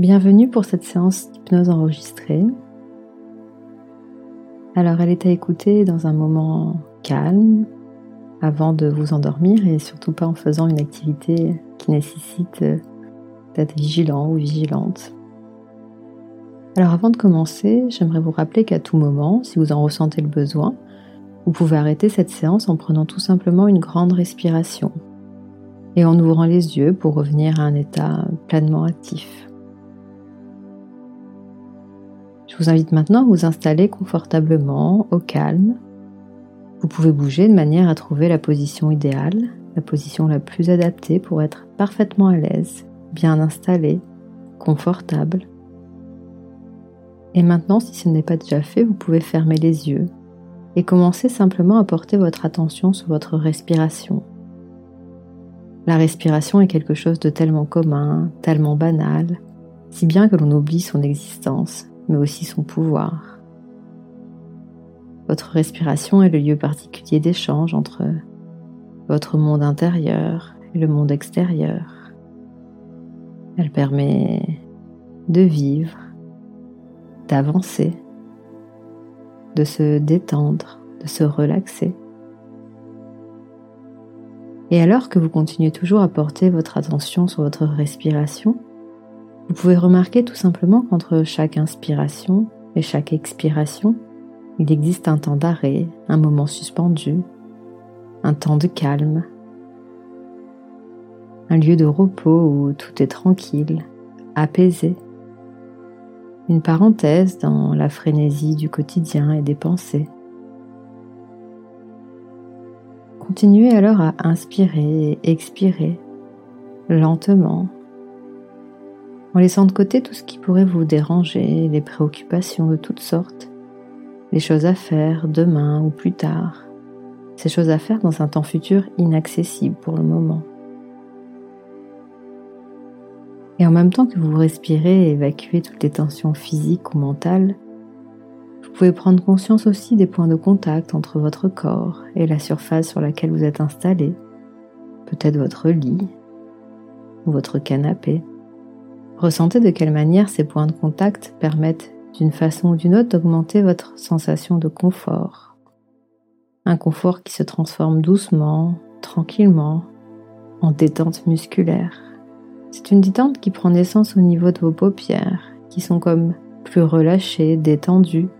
Bienvenue pour cette séance d'hypnose enregistrée. Alors elle est à écouter dans un moment calme avant de vous endormir et surtout pas en faisant une activité qui nécessite d'être vigilant ou vigilante. Alors avant de commencer, j'aimerais vous rappeler qu'à tout moment, si vous en ressentez le besoin, vous pouvez arrêter cette séance en prenant tout simplement une grande respiration et en ouvrant les yeux pour revenir à un état pleinement actif. Vous invite maintenant à vous installer confortablement, au calme. Vous pouvez bouger de manière à trouver la position idéale, la position la plus adaptée pour être parfaitement à l'aise, bien installé, confortable. Et maintenant, si ce n'est pas déjà fait, vous pouvez fermer les yeux et commencer simplement à porter votre attention sur votre respiration. La respiration est quelque chose de tellement commun, tellement banal, si bien que l'on oublie son existence mais aussi son pouvoir. Votre respiration est le lieu particulier d'échange entre votre monde intérieur et le monde extérieur. Elle permet de vivre, d'avancer, de se détendre, de se relaxer. Et alors que vous continuez toujours à porter votre attention sur votre respiration, vous pouvez remarquer tout simplement qu'entre chaque inspiration et chaque expiration, il existe un temps d'arrêt, un moment suspendu, un temps de calme, un lieu de repos où tout est tranquille, apaisé, une parenthèse dans la frénésie du quotidien et des pensées. Continuez alors à inspirer et expirer lentement en laissant de côté tout ce qui pourrait vous déranger, les préoccupations de toutes sortes, les choses à faire demain ou plus tard, ces choses à faire dans un temps futur inaccessible pour le moment. Et en même temps que vous respirez et évacuez toutes les tensions physiques ou mentales, vous pouvez prendre conscience aussi des points de contact entre votre corps et la surface sur laquelle vous êtes installé, peut-être votre lit ou votre canapé. Ressentez de quelle manière ces points de contact permettent d'une façon ou d'une autre d'augmenter votre sensation de confort. Un confort qui se transforme doucement, tranquillement, en détente musculaire. C'est une détente qui prend naissance au niveau de vos paupières, qui sont comme plus relâchées, détendues,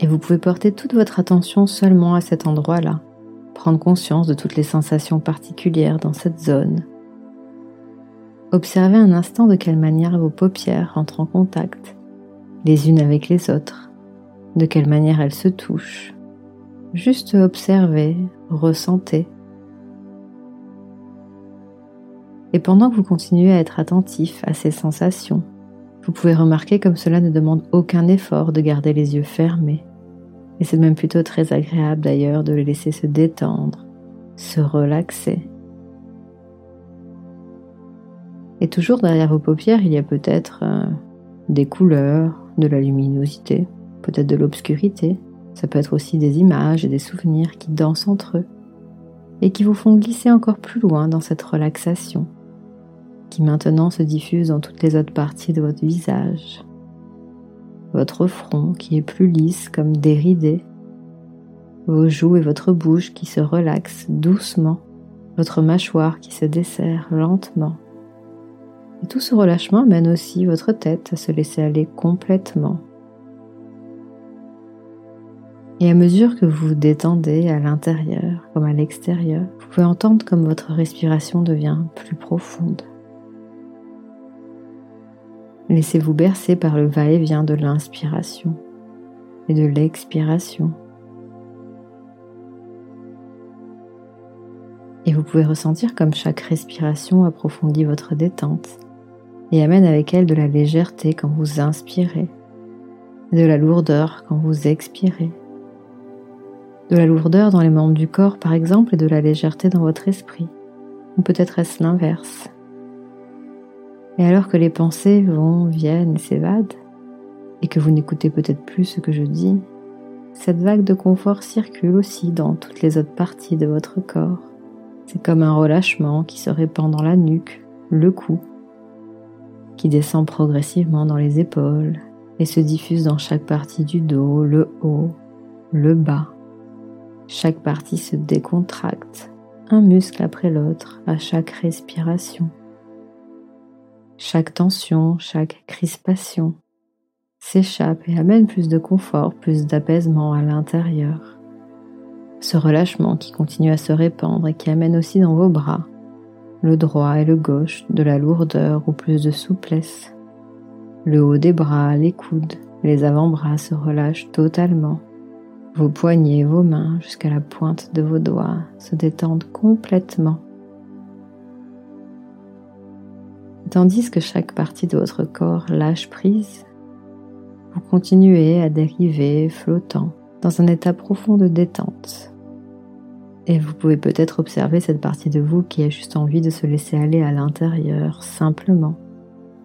et vous pouvez porter toute votre attention seulement à cet endroit-là, prendre conscience de toutes les sensations particulières dans cette zone, Observez un instant de quelle manière vos paupières entrent en contact, les unes avec les autres, de quelle manière elles se touchent. Juste observez, ressentez. Et pendant que vous continuez à être attentif à ces sensations, vous pouvez remarquer comme cela ne demande aucun effort de garder les yeux fermés. Et c'est même plutôt très agréable d'ailleurs de les laisser se détendre, se relaxer. Et toujours derrière vos paupières, il y a peut-être euh, des couleurs, de la luminosité, peut-être de l'obscurité. Ça peut être aussi des images et des souvenirs qui dansent entre eux et qui vous font glisser encore plus loin dans cette relaxation qui maintenant se diffuse dans toutes les autres parties de votre visage. Votre front qui est plus lisse comme déridé, vos joues et votre bouche qui se relaxent doucement, votre mâchoire qui se desserre lentement et tout ce relâchement mène aussi votre tête à se laisser aller complètement. Et à mesure que vous vous détendez à l'intérieur comme à l'extérieur, vous pouvez entendre comme votre respiration devient plus profonde. Laissez-vous bercer par le va-et-vient de l'inspiration et de l'expiration. Et vous pouvez ressentir comme chaque respiration approfondit votre détente et amène avec elle de la légèreté quand vous inspirez, de la lourdeur quand vous expirez, de la lourdeur dans les membres du corps par exemple et de la légèreté dans votre esprit, ou peut-être est-ce l'inverse. Et alors que les pensées vont, viennent et s'évadent, et que vous n'écoutez peut-être plus ce que je dis, cette vague de confort circule aussi dans toutes les autres parties de votre corps. C'est comme un relâchement qui se répand dans la nuque, le cou, qui descend progressivement dans les épaules et se diffuse dans chaque partie du dos, le haut, le bas. Chaque partie se décontracte, un muscle après l'autre, à chaque respiration. Chaque tension, chaque crispation s'échappe et amène plus de confort, plus d'apaisement à l'intérieur. Ce relâchement qui continue à se répandre et qui amène aussi dans vos bras, le droit et le gauche, de la lourdeur ou plus de souplesse. Le haut des bras, les coudes, les avant-bras se relâchent totalement. Vos poignets et vos mains jusqu'à la pointe de vos doigts se détendent complètement. Tandis que chaque partie de votre corps lâche prise, vous continuez à dériver flottant dans un état profond de détente. Et vous pouvez peut-être observer cette partie de vous qui a juste envie de se laisser aller à l'intérieur simplement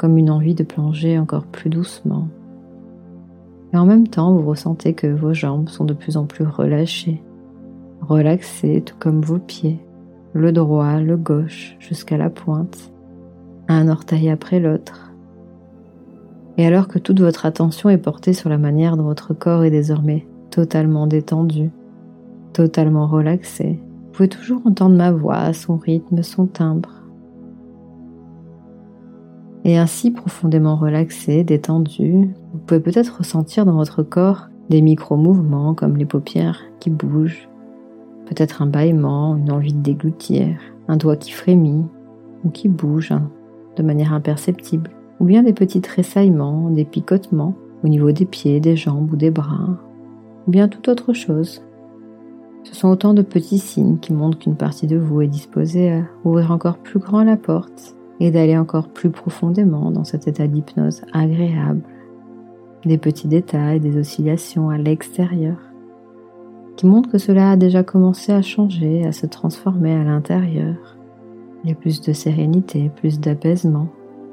comme une envie de plonger encore plus doucement. Et en même temps, vous ressentez que vos jambes sont de plus en plus relâchées, relaxées tout comme vos pieds, le droit, le gauche, jusqu'à la pointe, un orteil après l'autre. Et alors que toute votre attention est portée sur la manière dont votre corps est désormais totalement détendu, totalement relaxé, vous pouvez toujours entendre ma voix, son rythme, son timbre et ainsi profondément relaxé, détendu, vous pouvez peut-être ressentir dans votre corps des micro-mouvements comme les paupières qui bougent, peut-être un bâillement, une envie de déglutir, un doigt qui frémit ou qui bouge de manière imperceptible, ou bien des petits tressaillements, des picotements au niveau des pieds, des jambes ou des bras, ou bien toute autre chose. Ce sont autant de petits signes qui montrent qu'une partie de vous est disposée à ouvrir encore plus grand la porte et d'aller encore plus profondément dans cet état d'hypnose agréable. Des petits détails, des oscillations à l'extérieur qui montrent que cela a déjà commencé à changer, à se transformer à l'intérieur. Il y a plus de sérénité, plus d'apaisement.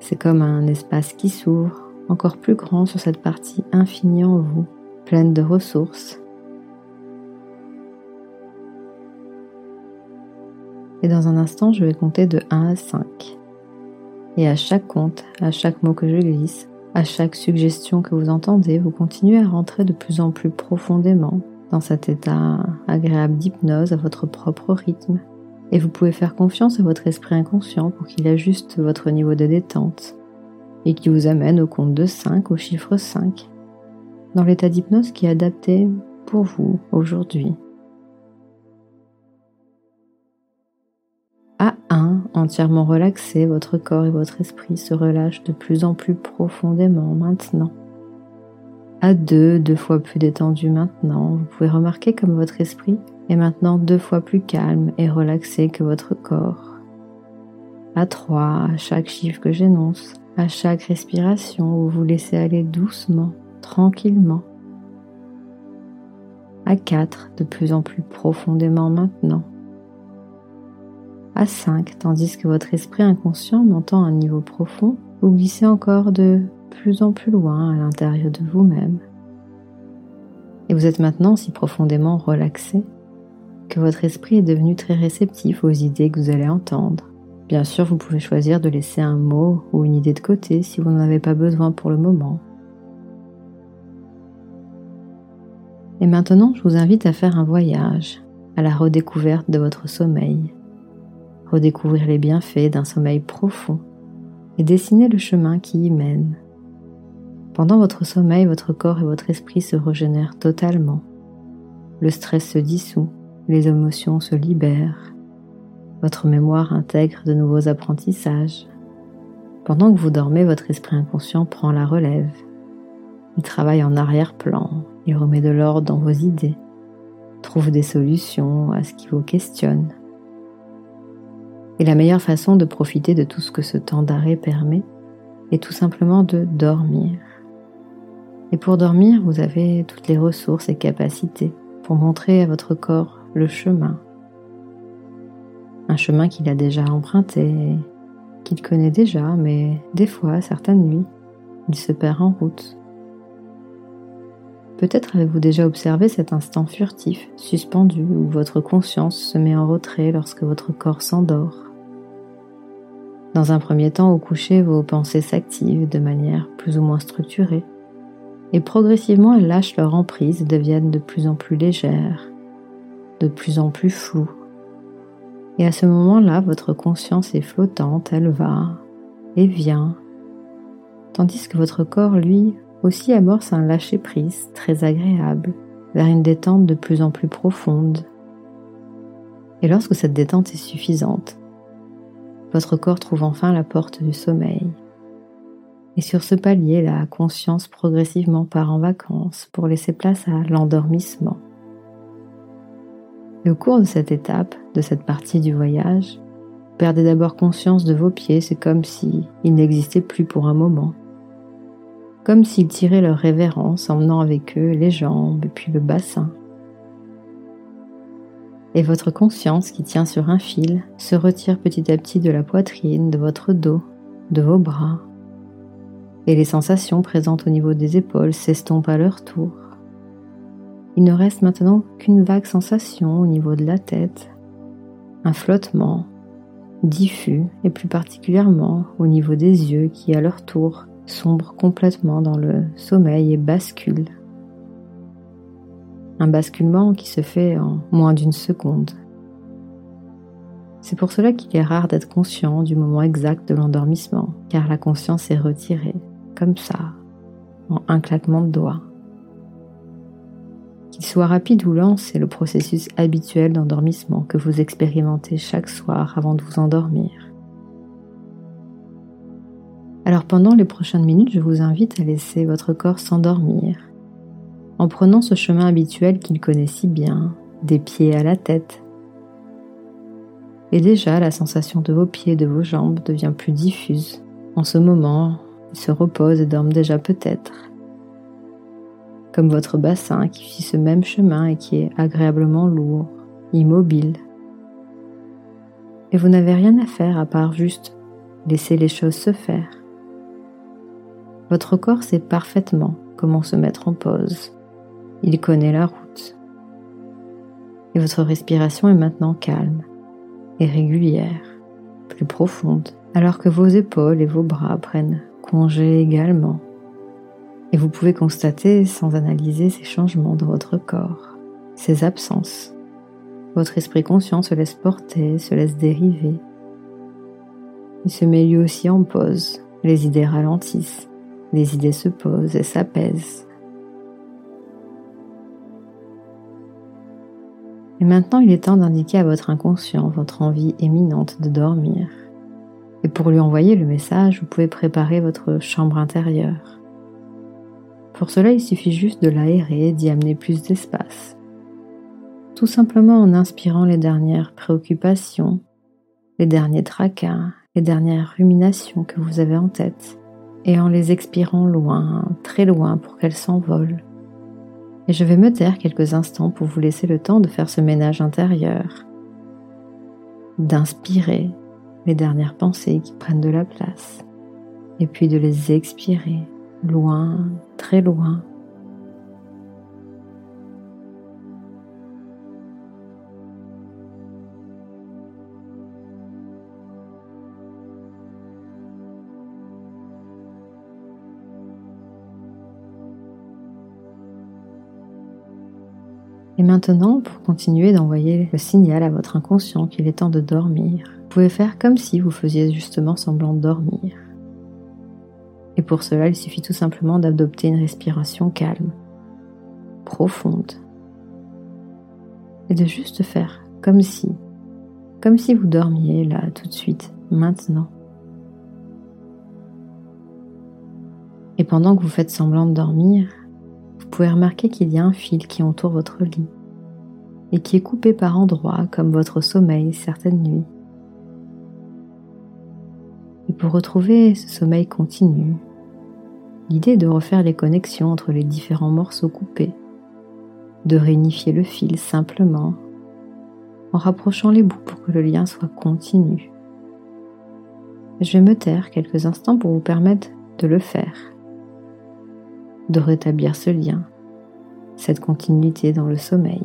C'est comme un espace qui s'ouvre, encore plus grand sur cette partie infinie en vous, pleine de ressources. Et dans un instant, je vais compter de 1 à 5. Et à chaque compte, à chaque mot que je glisse, à chaque suggestion que vous entendez, vous continuez à rentrer de plus en plus profondément dans cet état agréable d'hypnose à votre propre rythme. Et vous pouvez faire confiance à votre esprit inconscient pour qu'il ajuste votre niveau de détente et qui vous amène au compte de 5, au chiffre 5, dans l'état d'hypnose qui est adapté pour vous aujourd'hui. Entièrement relaxé, votre corps et votre esprit se relâchent de plus en plus profondément maintenant. À deux, deux fois plus détendu maintenant, vous pouvez remarquer comme votre esprit est maintenant deux fois plus calme et relaxé que votre corps. À trois, à chaque chiffre que j'énonce, à chaque respiration, vous vous laissez aller doucement, tranquillement. À quatre, de plus en plus profondément maintenant à 5, tandis que votre esprit inconscient montant à un niveau profond, vous glissez encore de plus en plus loin à l'intérieur de vous-même. Et vous êtes maintenant si profondément relaxé que votre esprit est devenu très réceptif aux idées que vous allez entendre. Bien sûr, vous pouvez choisir de laisser un mot ou une idée de côté si vous n'en avez pas besoin pour le moment. Et maintenant, je vous invite à faire un voyage à la redécouverte de votre sommeil redécouvrir les bienfaits d'un sommeil profond et dessiner le chemin qui y mène. Pendant votre sommeil, votre corps et votre esprit se régénèrent totalement. Le stress se dissout, les émotions se libèrent, votre mémoire intègre de nouveaux apprentissages. Pendant que vous dormez, votre esprit inconscient prend la relève. Il travaille en arrière-plan, il remet de l'ordre dans vos idées, trouve des solutions à ce qui vous questionne. Et la meilleure façon de profiter de tout ce que ce temps d'arrêt permet est tout simplement de dormir. Et pour dormir, vous avez toutes les ressources et capacités pour montrer à votre corps le chemin. Un chemin qu'il a déjà emprunté, qu'il connaît déjà, mais des fois, certaines nuits, il se perd en route. Peut-être avez-vous déjà observé cet instant furtif, suspendu, où votre conscience se met en retrait lorsque votre corps s'endort. Dans un premier temps, au coucher, vos pensées s'activent de manière plus ou moins structurée, et progressivement elles lâchent leur emprise et deviennent de plus en plus légères, de plus en plus floues. Et à ce moment-là, votre conscience est flottante, elle va et vient, tandis que votre corps, lui, aussi amorce un lâcher-prise très agréable vers une détente de plus en plus profonde. Et lorsque cette détente est suffisante, votre corps trouve enfin la porte du sommeil. Et sur ce palier, la conscience progressivement part en vacances pour laisser place à l'endormissement. Et au cours de cette étape, de cette partie du voyage, perdez d'abord conscience de vos pieds, c'est comme si ils n'existaient plus pour un moment. Comme s'ils tiraient leur révérence, emmenant avec eux les jambes et puis le bassin. Et votre conscience qui tient sur un fil se retire petit à petit de la poitrine, de votre dos, de vos bras. Et les sensations présentes au niveau des épaules s'estompent à leur tour. Il ne reste maintenant qu'une vague sensation au niveau de la tête, un flottement diffus et plus particulièrement au niveau des yeux qui à leur tour sombrent complètement dans le sommeil et basculent. Un basculement qui se fait en moins d'une seconde. C'est pour cela qu'il est rare d'être conscient du moment exact de l'endormissement, car la conscience est retirée, comme ça, en un claquement de doigts. Qu'il soit rapide ou lent, c'est le processus habituel d'endormissement que vous expérimentez chaque soir avant de vous endormir. Alors pendant les prochaines minutes, je vous invite à laisser votre corps s'endormir en prenant ce chemin habituel qu'il connaît si bien, des pieds à la tête. Et déjà, la sensation de vos pieds et de vos jambes devient plus diffuse. En ce moment, ils se reposent et dorment déjà peut-être comme votre bassin qui suit ce même chemin et qui est agréablement lourd, immobile. Et vous n'avez rien à faire à part juste laisser les choses se faire. Votre corps sait parfaitement comment se mettre en pause. Il connaît la route. Et votre respiration est maintenant calme et régulière, plus profonde, alors que vos épaules et vos bras prennent congé également et vous pouvez constater, sans analyser ces changements dans votre corps, ces absences. Votre esprit conscient se laisse porter, se laisse dériver. Il se met lui aussi en pause. Les idées ralentissent, les idées se posent et s'apaisent. Et maintenant, il est temps d'indiquer à votre inconscient votre envie éminente de dormir. Et pour lui envoyer le message, vous pouvez préparer votre chambre intérieure. Pour cela, il suffit juste de l'aérer, d'y amener plus d'espace. Tout simplement en inspirant les dernières préoccupations, les derniers tracas, les dernières ruminations que vous avez en tête, et en les expirant loin, très loin pour qu'elles s'envolent. Et je vais me taire quelques instants pour vous laisser le temps de faire ce ménage intérieur, d'inspirer les dernières pensées qui prennent de la place, et puis de les expirer loin, très loin. Maintenant, pour continuer d'envoyer le signal à votre inconscient qu'il est temps de dormir, vous pouvez faire comme si vous faisiez justement semblant de dormir. Et pour cela, il suffit tout simplement d'adopter une respiration calme, profonde, et de juste faire comme si, comme si vous dormiez là tout de suite, maintenant. Et pendant que vous faites semblant de dormir, vous pouvez remarquer qu'il y a un fil qui entoure votre lit et qui est coupé par endroits comme votre sommeil certaines nuits. Et pour retrouver ce sommeil continu, l'idée est de refaire les connexions entre les différents morceaux coupés, de réunifier le fil simplement en rapprochant les bouts pour que le lien soit continu. Je vais me taire quelques instants pour vous permettre de le faire, de rétablir ce lien, cette continuité dans le sommeil.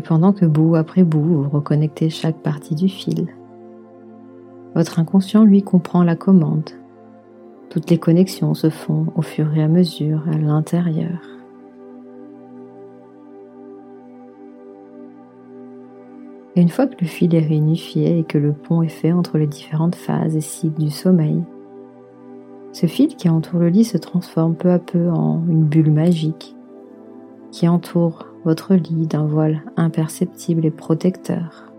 Pendant que bout après bout, vous reconnectez chaque partie du fil, votre inconscient, lui, comprend la commande. Toutes les connexions se font au fur et à mesure à l'intérieur. Et une fois que le fil est réunifié et que le pont est fait entre les différentes phases et cycles du sommeil, ce fil qui entoure le lit se transforme peu à peu en une bulle magique qui entoure votre lit d'un voile imperceptible et protecteur.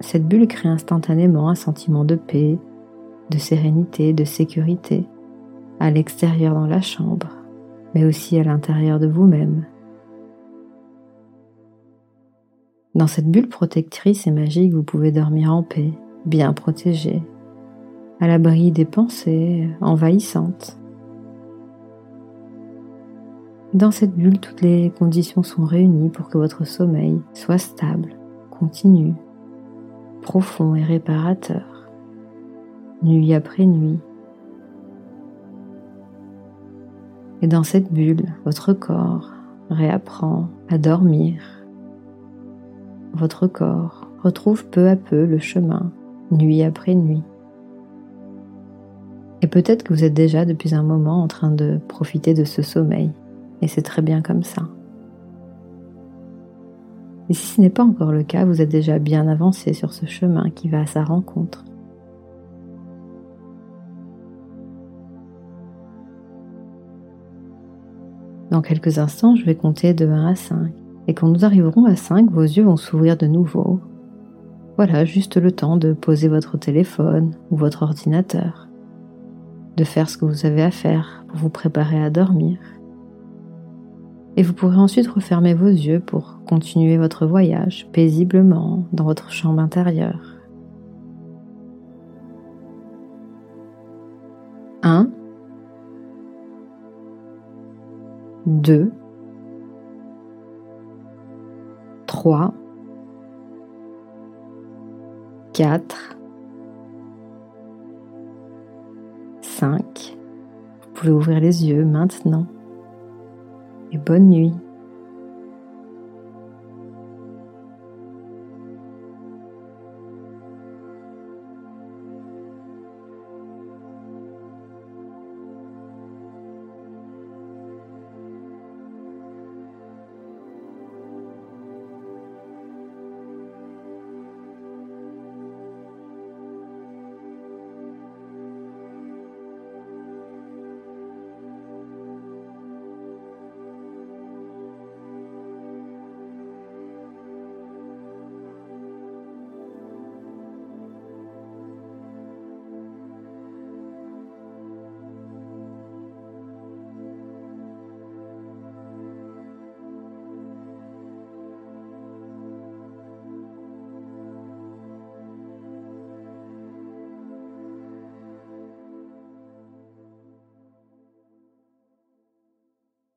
Cette bulle crée instantanément un sentiment de paix, de sérénité, de sécurité, à l'extérieur dans la chambre, mais aussi à l'intérieur de vous-même Dans cette bulle protectrice et magique, vous pouvez dormir en paix, bien protégé, à l'abri des pensées envahissantes. Dans cette bulle, toutes les conditions sont réunies pour que votre sommeil soit stable, continu, profond et réparateur, nuit après nuit. Et dans cette bulle, votre corps réapprend à dormir votre corps retrouve peu à peu le chemin, nuit après nuit. Et peut-être que vous êtes déjà depuis un moment en train de profiter de ce sommeil, et c'est très bien comme ça. Et si ce n'est pas encore le cas, vous êtes déjà bien avancé sur ce chemin qui va à sa rencontre. Dans quelques instants, je vais compter de 1 à 5. Et quand nous arriverons à 5, vos yeux vont s'ouvrir de nouveau. Voilà, juste le temps de poser votre téléphone ou votre ordinateur, de faire ce que vous avez à faire pour vous préparer à dormir. Et vous pourrez ensuite refermer vos yeux pour continuer votre voyage paisiblement dans votre chambre intérieure. 1 2 3, 4, 5. Vous pouvez ouvrir les yeux maintenant. Et bonne nuit.